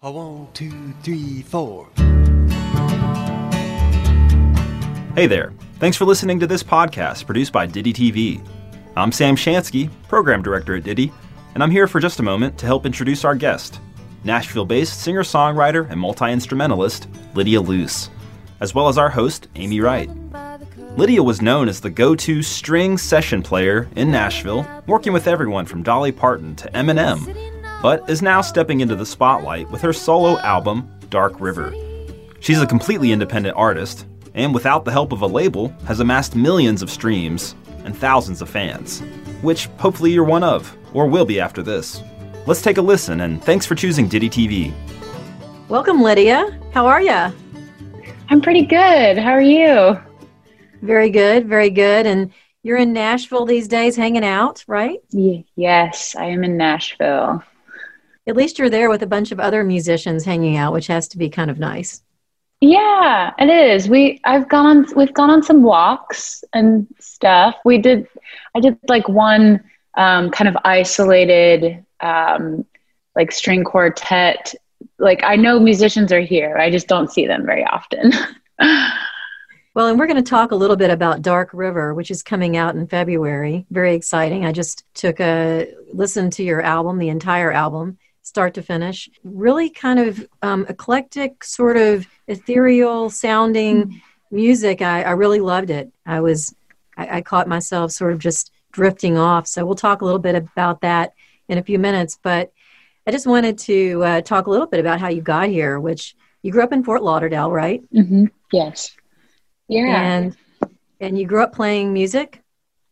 A one, two, three, four. Hey there. Thanks for listening to this podcast produced by Ditty TV. I'm Sam Shansky, Program Director at Ditty, and I'm here for just a moment to help introduce our guest, Nashville based singer songwriter and multi instrumentalist Lydia Luce, as well as our host, Amy Wright. Lydia was known as the go to string session player in Nashville, working with everyone from Dolly Parton to Eminem but is now stepping into the spotlight with her solo album, Dark River. She's a completely independent artist, and without the help of a label, has amassed millions of streams and thousands of fans, which hopefully you're one of, or will be after this. Let's take a listen, and thanks for choosing Ditty TV. Welcome, Lydia. How are you? I'm pretty good. How are you? Very good, very good. And you're in Nashville these days hanging out, right? yes, I am in Nashville at least you're there with a bunch of other musicians hanging out, which has to be kind of nice. Yeah, it is. We I've gone on we've gone on some walks and stuff. We did I did like one um, kind of isolated um, like string quartet. Like I know musicians are here. I just don't see them very often. well, and we're going to talk a little bit about Dark River, which is coming out in February. Very exciting. I just took a listen to your album, the entire album start to finish. Really kind of um, eclectic, sort of ethereal sounding music. I, I really loved it. I was, I, I, caught myself sort of just drifting off. So we'll talk a little bit about that in a few minutes. But I just wanted to uh, talk a little bit about how you got here, which you grew up in Fort Lauderdale, right? Mm-hmm. Yes. Yeah. And and you grew up playing music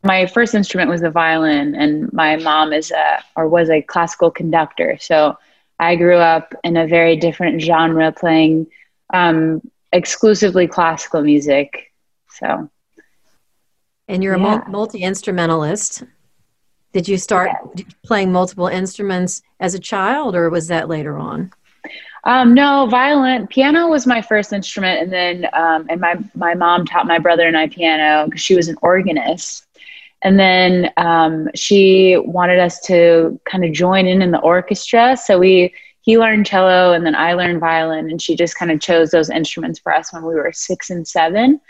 my first instrument was the violin and my mom is a or was a classical conductor so i grew up in a very different genre playing um, exclusively classical music so and you're yeah. a multi-instrumentalist did you start yeah. playing multiple instruments as a child or was that later on um, no, violin. Piano was my first instrument, and then um, and my my mom taught my brother and I piano because she was an organist. And then um, she wanted us to kind of join in in the orchestra. So we he learned cello and then I learned violin, and she just kind of chose those instruments for us when we were six and seven.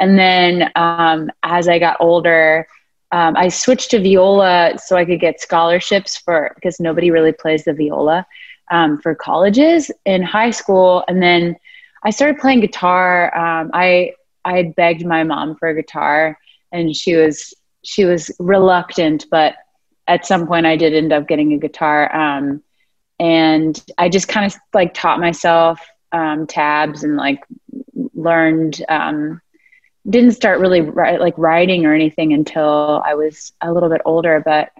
And then um, as I got older, um, I switched to viola so I could get scholarships for because nobody really plays the viola um, for colleges in high school. And then I started playing guitar. Um, I I had begged my mom for a guitar, and she was she was reluctant, but at some point I did end up getting a guitar. Um, and I just kind of like taught myself um, tabs and like learned. Um, didn't start really write, like writing or anything until I was a little bit older, but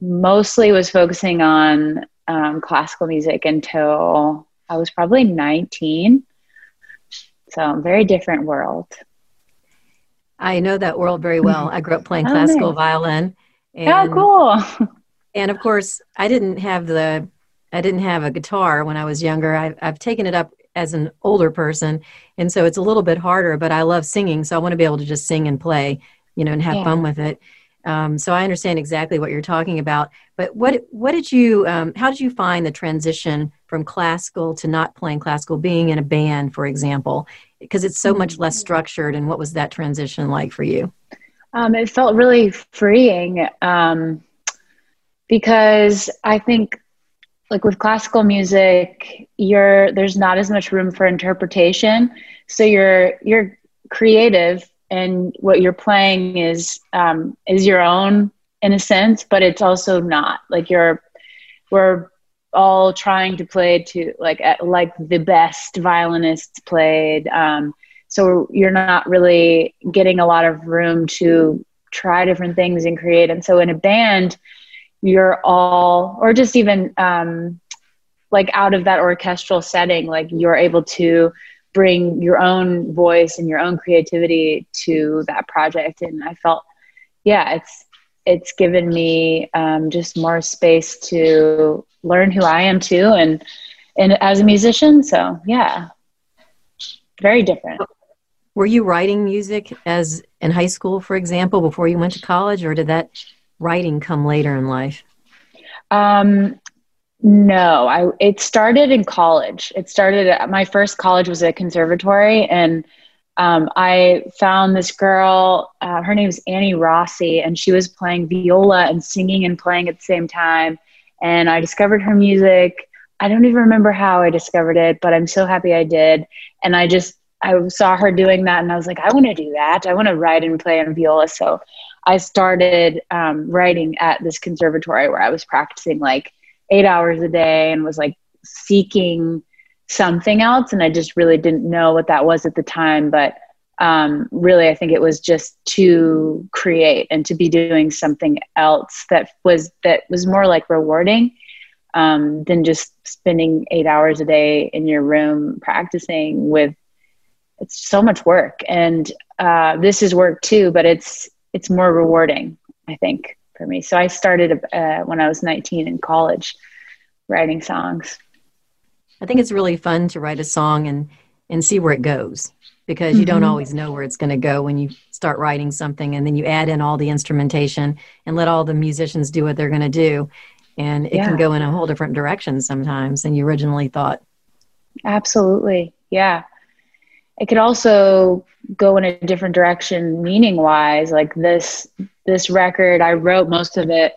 mostly was focusing on um, classical music until I was probably 19. So, very different world. I know that world very well. I grew up playing oh, classical nice. violin. Oh, and, oh, cool. and of course, I didn't have the I didn't have a guitar when I was younger. I, I've taken it up as an older person, and so it's a little bit harder. But I love singing, so I want to be able to just sing and play you know, and have Yeah. fun with it. Um, so I understand exactly what you're talking about. But what what did you? Um, how did you find the transition from classical to not playing classical, being in a band, for example? Because it's so much less structured. And what was that transition like for you? Um, it felt really freeing um, because I think, like with classical music, you're there's not as much room for interpretation, so you're you're creative, and what you're playing is um, is your own in a sense, but it's also not like you're we're all trying to play to like at, like the best violinists played. Um, so you're not really getting a lot of room to try different things and create and so in a band you're all or just even um, like out of that orchestral setting like you're able to bring your own voice and your own creativity to that project and i felt yeah it's it's given me um, just more space to learn who i am too and and as a musician so yeah very different Were you writing music as in high school, for example, before you went to college, or did that writing come later in life? Um, no, I it started in college. It started at, my first college was a conservatory, and um, I found this girl. Uh, her name's Anni Rossi, and she was playing viola and singing and playing at the same time. And I discovered her music. I don't even remember how I discovered it, but I'm so happy I did. And I just I saw her doing that, and I was like, I want to do that. I want to write and play on viola. So I started um, writing at this conservatory where I was practicing like eight hours a day and was like seeking something else. And I just really didn't know what that was at the time. But um, really, I think it was just to create and to be doing something else that was that was more like rewarding um, than just spending eight hours a day in your room practicing with. It's so much work, and uh, this is work too, but it's it's more rewarding, I think, for me. So I started uh, when I was 19 in college, writing songs. I think it's really fun to write a song and and see where it goes because you don't Mhm. always know where it's going to go when you start writing something and then you add in all the instrumentation and let all the musicians do what they're going to do and it Yeah. can go in a whole different direction sometimes than you originally thought. Absolutely, yeah. It could also go in a different direction, meaning wise. Like this, this record, I wrote most of it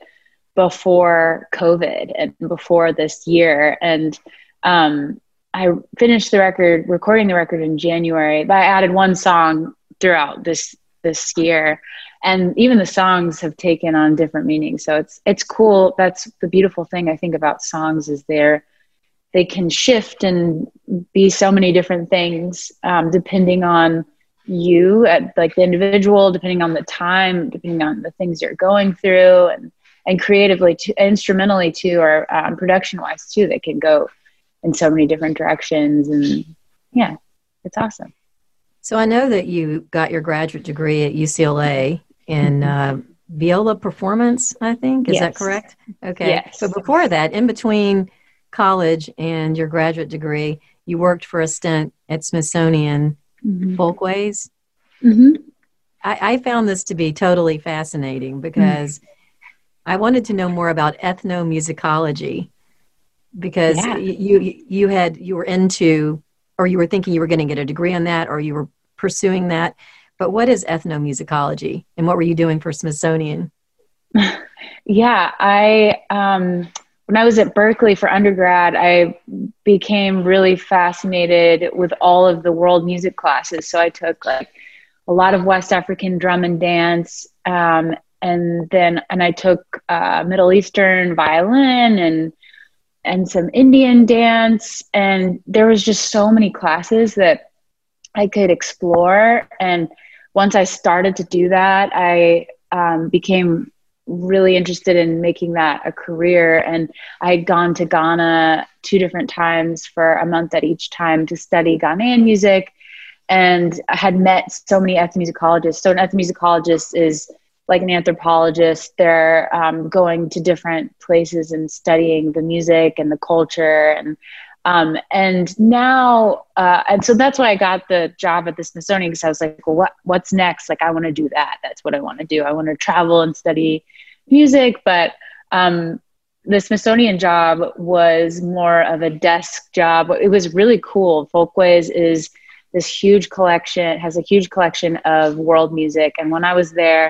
before COVID and before this year, and um, I finished the record, recording the record in January. But I added one song throughout this this year, and even the songs have taken on different meanings. So it's it's cool. That's the beautiful thing I think about songs is they're they can shift and be so many different things um, depending on you at like the individual depending on the time depending on the things you're going through and and creatively too, instrumentally too or um, production wise too they can go in so many different directions and yeah it's awesome So I know that you got your graduate degree at UCLA in uh, viola performance, I think. Is that correct? Okay. Yes. So before that, in between college and your graduate degree, you worked for a stint at Smithsonian mm-hmm. Folkways. Mm-hmm. I, I found this to be totally fascinating because I wanted to know more about ethnomusicology because Yeah. you you had you were into or you were thinking you were going to get a degree on that or you were pursuing that. But what is ethnomusicology and what were you doing for Smithsonian? Yeah, I um, when I was at Berkeley for undergrad, I became really fascinated with all of the world music classes. So I took like a lot of West African drum and dance, um, and then and I took uh, Middle Eastern violin and and some Indian dance, and there was just so many classes that I could explore. And once I started to do that, I um, became really interested in making that a career. And I had gone to Ghana two different times for a month at each time to study Ghanaian music. And I had met so many ethnomusicologists. So, an ethnomusicologist is like an anthropologist. They're um, going to different places and studying the music and the culture. And Um, and now, uh, and so that's why I got the job at the Smithsonian because I was like, well, what, what's next? Like, I want to do that. That's what I want to do. I want to travel and study music. But um, the Smithsonian job was more of a desk job. It was really cool. Folkways is this huge collection, it has a huge collection of world music. And when I was there,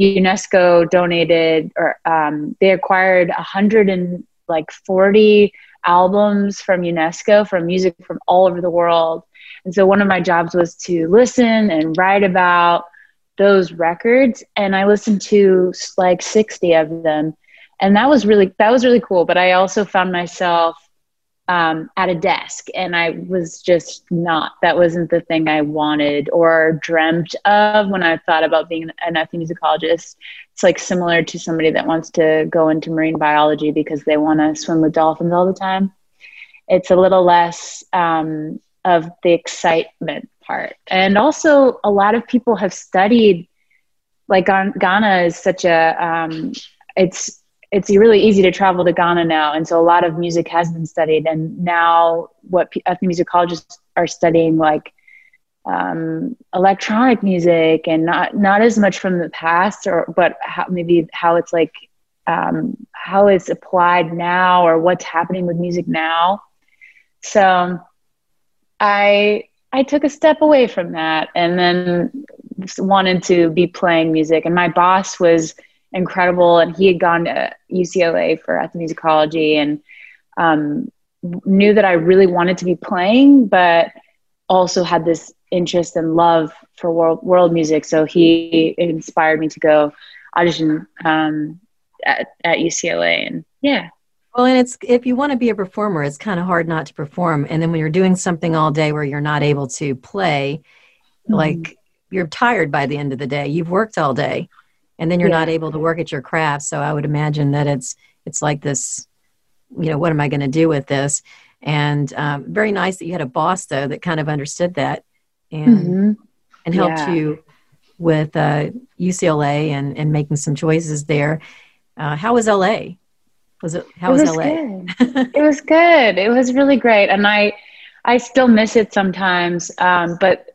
UNESCO donated or um, they acquired 140 albums from UNESCO from music from all over the world. And so one of my jobs was to listen and write about those records. And I listened to like 60 of them. And that was really, that was really cool. But I also found myself um, at a desk and I was just not, that wasn't the thing I wanted or dreamt of when I thought about being an ethnomusicologist. It's like similar to somebody that wants to go into marine biology because they want to swim with dolphins all the time. It's a little less um, of the excitement part. And also, a lot of people have studied, like Ghana is such a, um, it's it's really easy to travel to Ghana now, and so a lot of music has been studied. And now, what ethnomusicologists are studying, like um, electronic music, and not not as much from the past, or but how, maybe how it's like um, how it's applied now, or what's happening with music now. So, I I took a step away from that, and then wanted to be playing music. And my boss was incredible. And he had gone to UCLA for ethnomusicology and um, knew that I really wanted to be playing, but also had this interest and love for world world music. So he inspired me to go audition um, at, at UCLA, and yeah. Well, and it's if you want to be a performer, it's kind of hard not to perform. And then when you're doing something all day where you're not able to play, mm-hmm. like you're tired by the end of the day. You've worked all day and then you're yeah. not able to work at your craft. So i would imagine that it's it's like this you know what am i going to do with this? And um, very nice that you had a boss though that kind of understood that and mm-hmm. and helped yeah. you with uh, ucla and and making some choices there. Uh, how was la was it how it was, was la it was good. It was really great. And i i still miss it sometimes um, but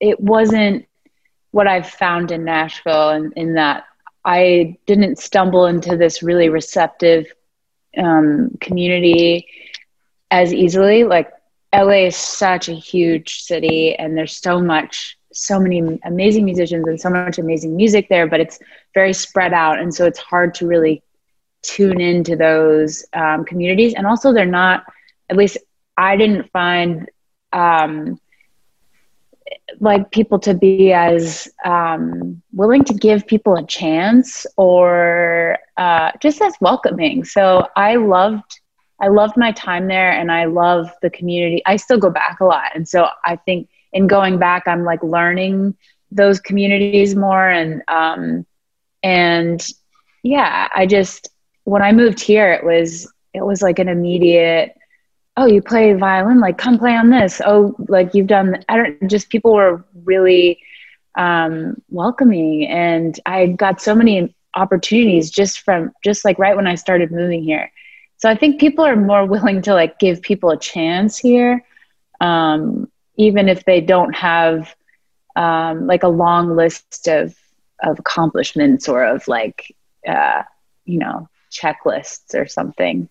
it wasn't what I've found in Nashville and in that I didn't stumble into this really receptive um, community as easily. Like LA is such a huge city and there's so much, so many amazing musicians and so much amazing music there, but it's very spread out. And so it's hard to really tune into those um, communities. And also, they're not, at least I didn't find um, like people to be as um, willing to give people a chance or uh, just as welcoming. So I loved I loved my time there and I love the community. I still go back a lot. And so I think in going back, I'm like learning those communities more and um, and yeah, I just when I moved here it was it was like an immediate oh you play violin? Like come play on this. Oh like you've done i don't just people were really um, welcoming. And i got so many opportunities just from just like right when i started moving here. So i think people are more willing to like give people a chance here um, even if they don't have um, like a long list of of accomplishments or of like uh, you know checklists or something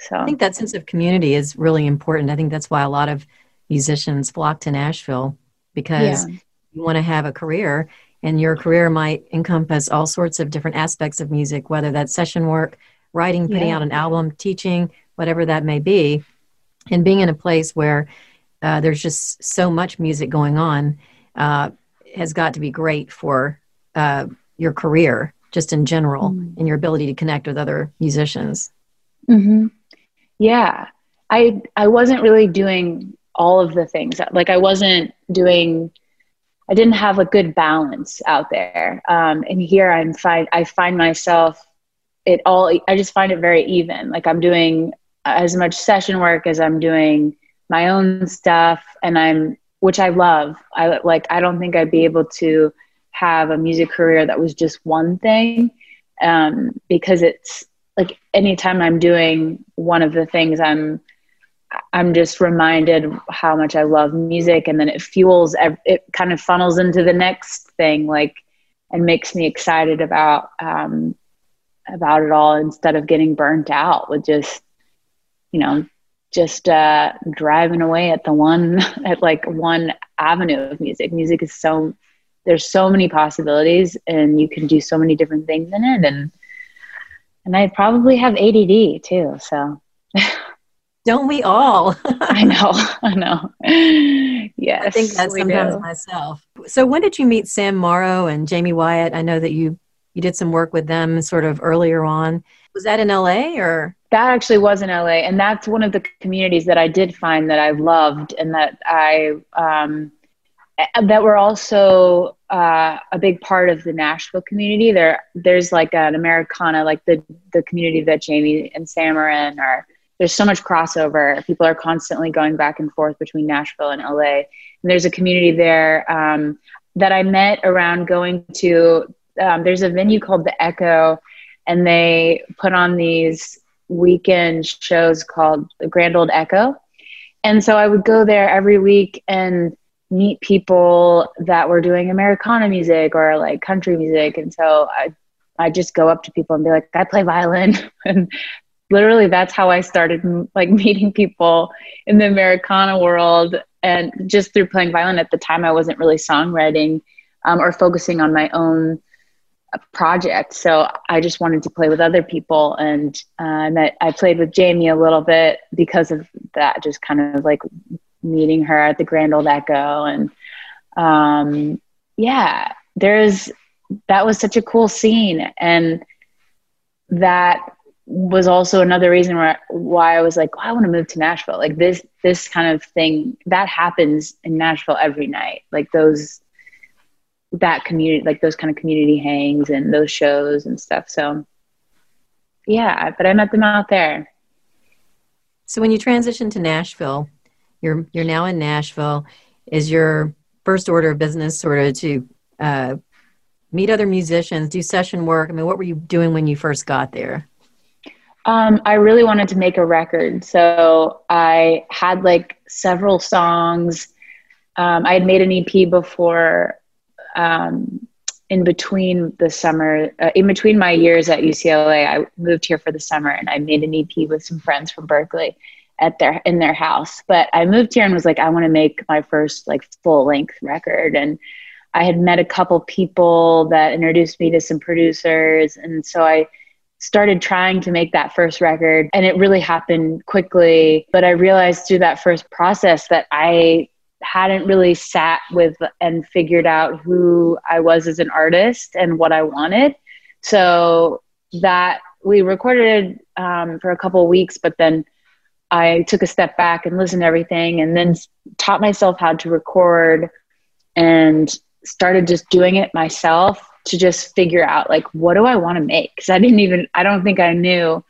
so I think that sense of community is really important. I think that's why a lot of musicians flock to Nashville because yeah. you want to have a career and your career might encompass all sorts of different aspects of music, whether that's session work, writing, putting yeah. out an album, teaching, whatever that may be. And being in a place where uh, there's just so much music going on uh, has got to be great for uh, your career, just in general, mm. and your ability to connect with other musicians. Mm-hmm. Yeah. I I wasn't really doing all of the things. Like I wasn't doing I didn't have a good balance out there. Um, and here I'm find I find myself it all I just find it very even. Like I'm doing as much session work as I'm doing my own stuff and I'm which I love. I like I don't think I'd be able to have a music career that was just one thing um, because it's like anytime I'm doing one of the things, I'm I'm just reminded how much I love music, and then it fuels. It kind of funnels into the next thing, like, and makes me excited about um, about it all instead of getting burnt out with just, you know, just uh, driving away at the one at like one avenue of music. Music is so there's so many possibilities, and you can do so many different things in it, and and I probably have ADD too, so. Don't we all? I know, I know. Yes, I think that sometimes do. myself. So, when did you meet Sam Morrow and Jaime Wyatt? I know that you you did some work with them sort of earlier on. Was that in LA or? That actually was in LA, and that's one of the communities that I did find that I loved and that I um, that were also uh, a big part of the Nashville community. There, there's like an Americana, like the the community that Jaime and Sam are in, are there's so much crossover. People are constantly going back and forth between Nashville and LA. And there's a community there um, that I met around going to. Um, there's a venue called the Echo, and they put on these weekend shows called the Grand Old Echo. And so I would go there every week and meet people that were doing Americana music or like country music. And so I I just go up to people and be like, I play violin. and literally that's how I started like meeting people in the Americana world. And just through playing violin at the time, I wasn't really songwriting um, or focusing on my own uh, project. So I just wanted to play with other people. And uh, I met, I played with Jaime a little bit because of that, just kind of like meeting her at the Grand Old Echo. And um, yeah, there's, that was such a cool scene. And that was also another reason why, I was like, oh, I want to move to Nashville. Like this, this kind of thing that happens in Nashville every night. Like those, that community, like those kind of community hangs and those shows and stuff. So yeah, but I met them out there. So when you transitioned to Nashville, you're, you're now in Nashville. Is your first order of business sort of to uh, meet other musicians, do session work? I mean, what were you doing when you first got there? Um, I really wanted to make a record. So I had like several songs. Um, I had made an EP before um, in between the summer, uh, in between my years at UCLA, I moved here for the summer and I made an EP with some friends from Berklee at their in their house. But I moved here and was like, I want to make my first like full length record. And I had met a couple people that introduced me to some producers, and so I started trying to make that first record and it really happened quickly but i realized through that first process that i hadn't really sat with and figured out who i was as an artist and what i wanted so that we recorded um, for a couple weeks but then i took a step back and listened to everything and then taught myself how to record and started just doing it myself to just figure out like what do I want to make because I didn't even I don't think I knew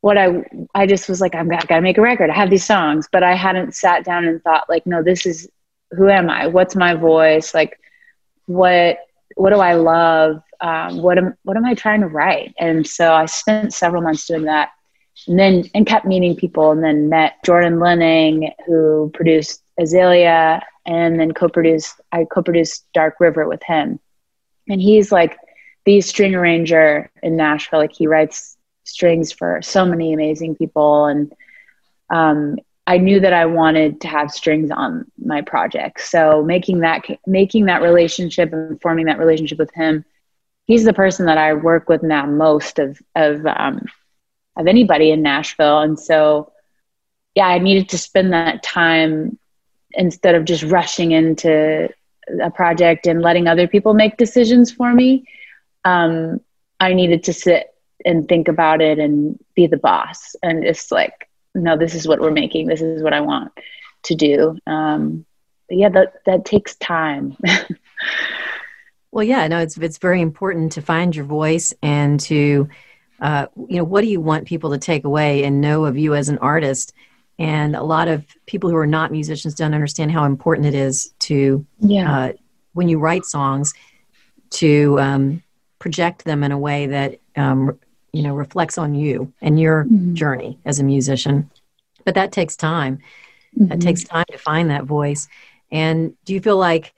what I I just was like I'm got to make a record. I have these songs, but I hadn't sat down and thought like no this is who am I? What's my voice? Like what what do I love? Um, what am what am I trying to write? And so I spent several months doing that, and then and kept meeting people, and then met Jordan Lehning, who produced Azalea, and then co-produced I co-produced Dark River with him and he's like the string arranger in Nashville. Like he writes strings for so many amazing people, and um, I knew that I wanted to have strings on my project. So making that making that relationship and forming that relationship with him, he's the person that I work with now most of of um, of anybody in Nashville, and so yeah, I needed to spend that time instead of just rushing into a project and letting other people make decisions for me, um, I needed to sit and think about it and be the boss. And it's like, no, this is what we're making. This is what I want to do. Um, but yeah, that that takes time. well, yeah, no, it's it's very important to find your voice and to, uh, you know, what do you want people to take away and know of you as an artist and a lot of people who are not musicians don't understand how important it is to yeah. uh, when you write songs to um, project them in a way that um, you know reflects on you and your mm-hmm. journey as a musician but that takes time. Mm-hmm. That takes time to find that voice. And do you feel like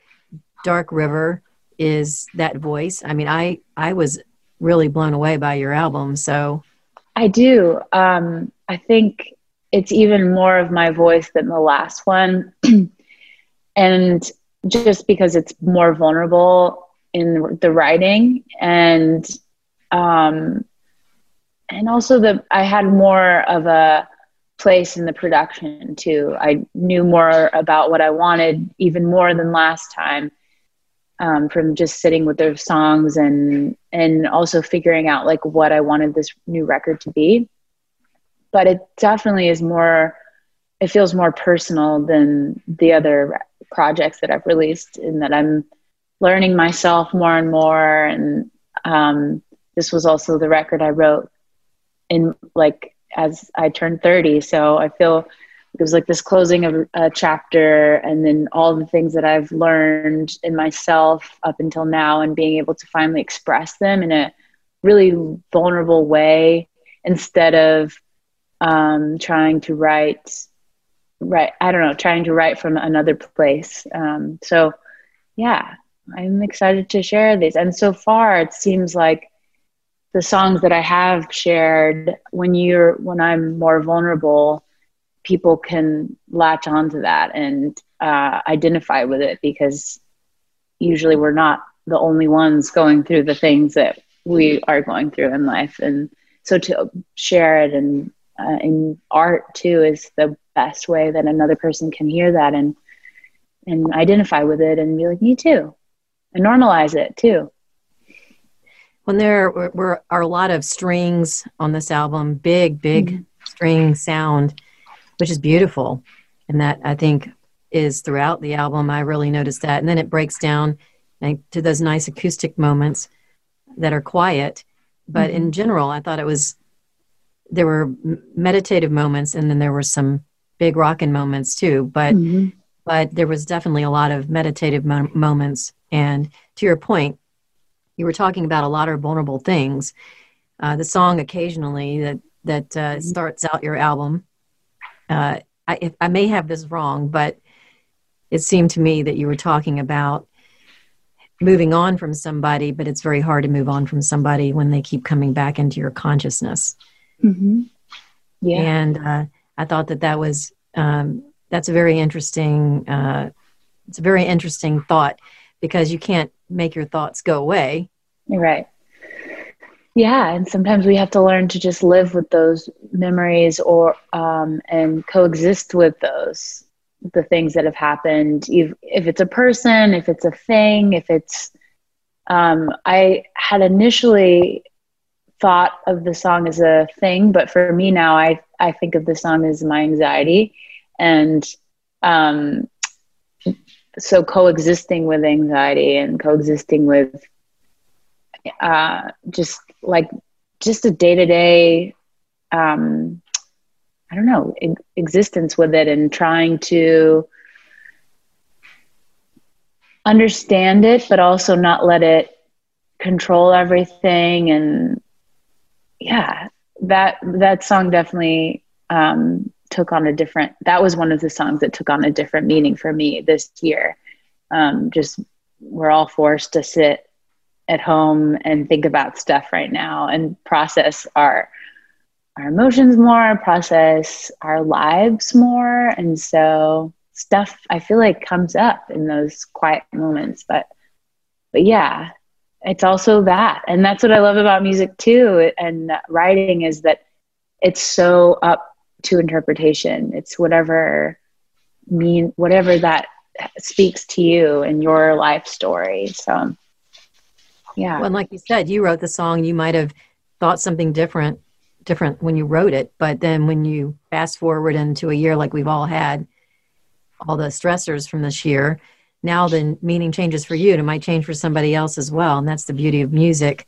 Dark River is that voice? I mean, I I was really blown away by your album. So I do. Um, I think it's even more of my voice than the last one. and just because it's more vulnerable in the writing and um, and also the I had more of a place in the production too. I knew more about what I wanted even more than last time um, from just sitting with those songs and and also figuring out like what I wanted this new record to be. But it definitely is more. It feels more personal than the other projects that I've released, in that I'm learning myself more and more. And um, this was also the record I wrote in like as I turned 30. So I feel it was like this closing of a chapter and then all the things that I've learned in myself up until now and being able to finally express them in a really vulnerable way instead of um, trying to write right i don't know trying to write from another place. Um, so yeah i'm excited to share these and so far it seems like the songs that I have shared, when you're when I'm more vulnerable, people can latch onto that and uh, identify with it because usually we're not the only ones going through the things that we are going through in life, and so to share it and uh, in art too is the best way that another person can hear that and and identify with it and be like me too. And normalize it too. When there were, were, are a lot of strings on this album, big, big mm-hmm. string sound, which is beautiful. And that I think is throughout the album. I really noticed that. And then it breaks down to those nice acoustic moments that are quiet. But mm-hmm. in general, I thought it was, there were meditative moments and then there were some big rocking moments too. But, mm-hmm. but there was definitely a lot of meditative mo- moments. And to your point, you were talking about a lot of vulnerable things. Uh, the song occasionally that that uh, mm-hmm. starts out your album. Uh, I, I may have this wrong, but it seemed to me that you were talking about moving on from somebody, but it's very hard to move on from somebody when they keep coming back into your consciousness. Mm-hmm. Yeah, and uh, I thought that that was um, that's a very interesting. Uh, it's a very interesting thought because you can't make your thoughts go away. Right. Yeah, and sometimes we have to learn to just live with those memories or um, and coexist with those the things that have happened. If, if it's a person, if it's a thing, if it's um, I had initially thought of the song as a thing, but for me now, I I think of the song as my anxiety, and um, so coexisting with anxiety and coexisting with uh, just like just a day-to-day um, i don't know existence with it and trying to understand it but also not let it control everything. And yeah that that song definitely um, took on a different that was one of the songs that took on a different meaning for me this year. Um, just we're all forced to sit at home and think about stuff right now and process our our emotions more process our lives more and so stuff i feel like comes up in those quiet moments but but yeah it's also that and that's what i love about music too and writing is that it's so up to interpretation. It's whatever mean whatever that speaks to you in your life story. So yeah. Well, like you said, you wrote the song, you might have thought something different different when you wrote it, but then when you fast forward into a year like we've all had, all the stressors from this year, now the meaning changes for you and it might change for somebody else as well. And that's the beauty of music.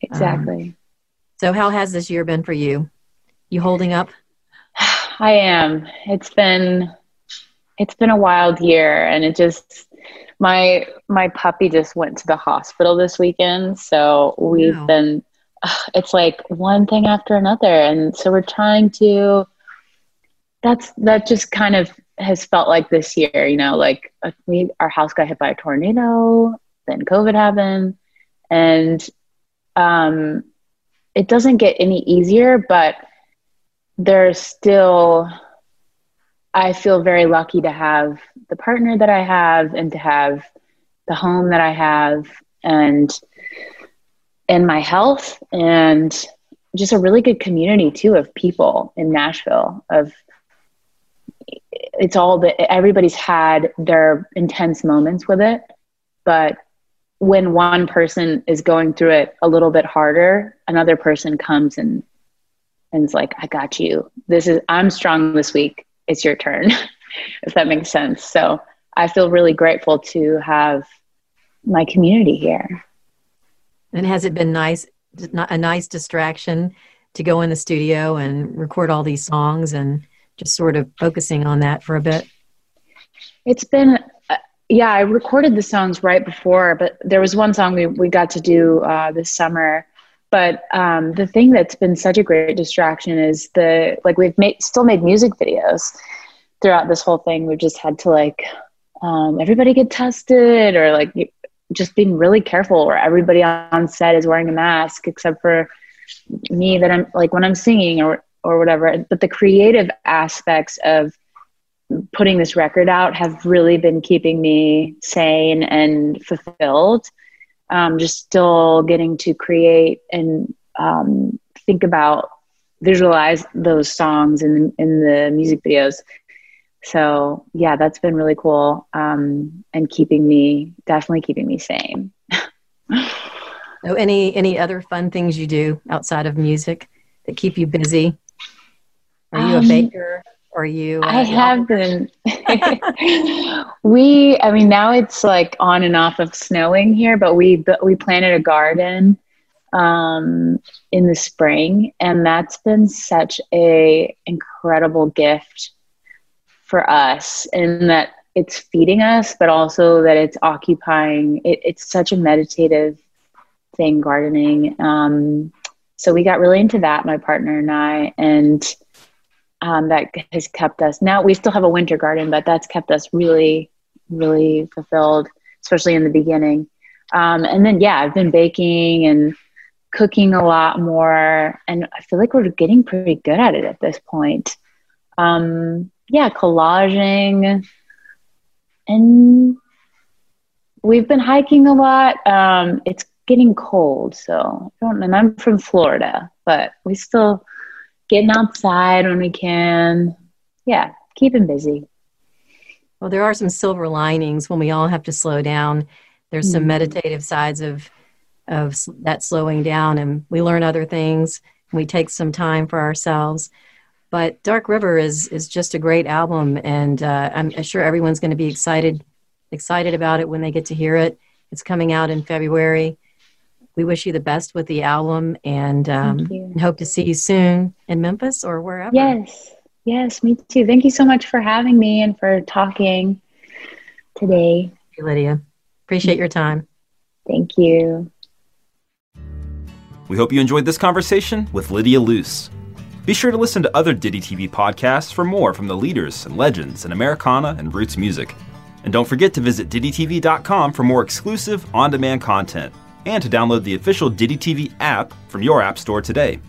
Exactly. Um, so how has this year been for you? You holding up? I am. It's been it's been a wild year and it just my my puppy just went to the hospital this weekend, so we've wow. been it's like one thing after another and so we're trying to that's that just kind of has felt like this year, you know, like uh, we our house got hit by a tornado, then COVID happened, and um, it doesn't get any easier, but there's still. I feel very lucky to have the partner that I have and to have the home that I have and and my health and just a really good community too of people in Nashville of it's all that everybody's had their intense moments with it but when one person is going through it a little bit harder another person comes and and is like i got you. This is i'm strong this week. It's your turn if that makes sense so i feel really grateful to have my community here and has it been nice a nice distraction to go in the studio and record all these songs and just sort of focusing on that for a bit? It's been, uh, yeah, I recorded the songs right before, but there was one song we, we got to do uh, this summer. But um, the thing that's been such a great distraction is the, like, we've made, still made music videos throughout this whole thing. We've just had to, like, um, everybody get tested or, like, just being really careful where everybody on set is wearing a mask except for me that I'm like when I'm singing or or whatever. But the creative aspects of putting this record out have really been keeping me sane and fulfilled. Um, just still getting to create and um, think about, visualize those songs in in the music videos. So yeah, that's been really cool um, and keeping me definitely keeping me sane. so any any other fun things you do outside of music that keep you busy? Are you um, a baker? Are you? Uh, I have been. we, I mean, now it's like on and off of snowing here, but we but we planted a garden um, in the spring, and that's been such a incredible gift for us, in that it's feeding us, but also that it's occupying. It, it's such a meditative thing, gardening. Um, so we got really into that, my partner and I, and um, that has kept us. Now we still have a winter garden, but that's kept us really, really fulfilled, especially in the beginning. Um, and then, yeah, I've been baking and cooking a lot more, and I feel like we're getting pretty good at it at this point. Um, yeah, collaging, and we've been hiking a lot. Um, it's getting cold, so I don't. And I'm from Florida, but we still getting outside when we can. Yeah, keeping busy. Well, there are some silver linings when we all have to slow down. There's some mm-hmm. meditative sides of of that slowing down, and we learn other things. we take some time for ourselves. But Dark River is is just a great album, and uh, I'm sure everyone's going to be excited excited about it when they get to hear it. It's coming out in February we wish you the best with the album and, um, and hope to see you soon in Memphis or wherever. Yes, yes, me too. Thank you so much for having me and for talking today. Hey, Lydia. Appreciate your time. Thank you. We hope you enjoyed this conversation with Lydia Luce. Be sure to listen to other Ditty TV podcasts for more from the leaders and legends in Americana and roots music. And don't forget to visit DittyTV.com for more exclusive on demand content and to download the official Ditty TV app from your App Store today.